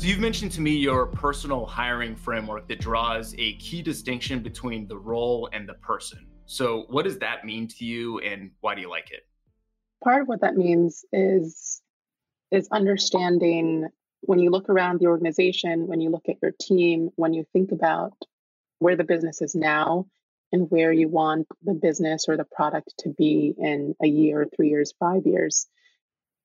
So, you've mentioned to me your personal hiring framework that draws a key distinction between the role and the person. So, what does that mean to you and why do you like it? Part of what that means is is understanding when you look around the organization, when you look at your team, when you think about where the business is now and where you want the business or the product to be in a year, three years, five years,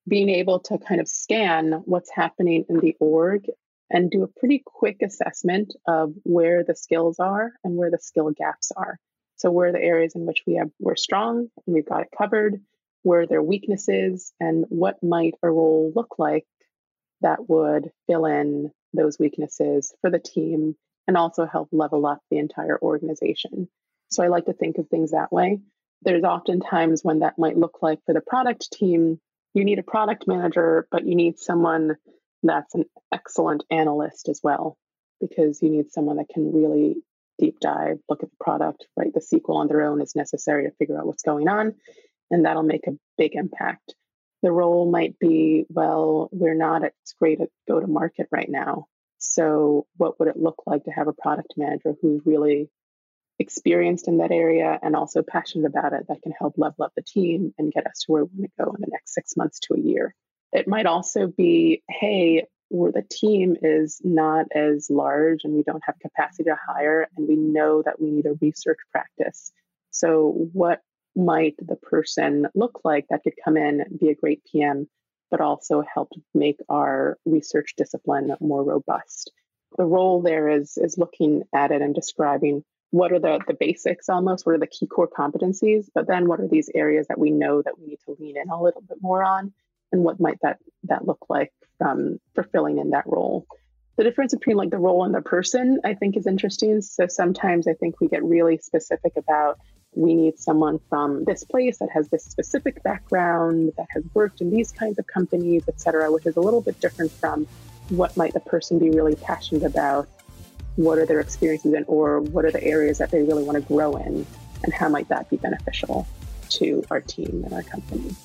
being able to kind of scan what's happening in the org and do a pretty quick assessment of where the skills are and where the skill gaps are. So where are the areas in which we have we're strong and we've got it covered, where are their weaknesses, and what might a role look like that would fill in those weaknesses for the team and also help level up the entire organization. So I like to think of things that way. There's often times when that might look like for the product team, you need a product manager, but you need someone that's an excellent analyst as well, because you need someone that can really deep dive, look at the product, write the SQL on their own is necessary to figure out what's going on. And that'll make a big impact. The role might be, well, we're not as great at go to market right now. So, what would it look like to have a product manager who's really experienced in that area and also passionate about it that can help level up the team and get us to where we want to go in the next six months to a year? It might also be, hey, where the team is not as large and we don't have capacity to hire, and we know that we need a research practice. So, what might the person look like that could come in, be a great PM, but also help make our research discipline more robust. The role there is is looking at it and describing what are the, the basics almost, what are the key core competencies, but then what are these areas that we know that we need to lean in a little bit more on, and what might that that look like from fulfilling in that role. The difference between like the role and the person, I think, is interesting. So sometimes I think we get really specific about we need someone from this place that has this specific background, that has worked in these kinds of companies, et cetera, which is a little bit different from what might the person be really passionate about, what are their experiences in, or what are the areas that they really want to grow in, and how might that be beneficial to our team and our company.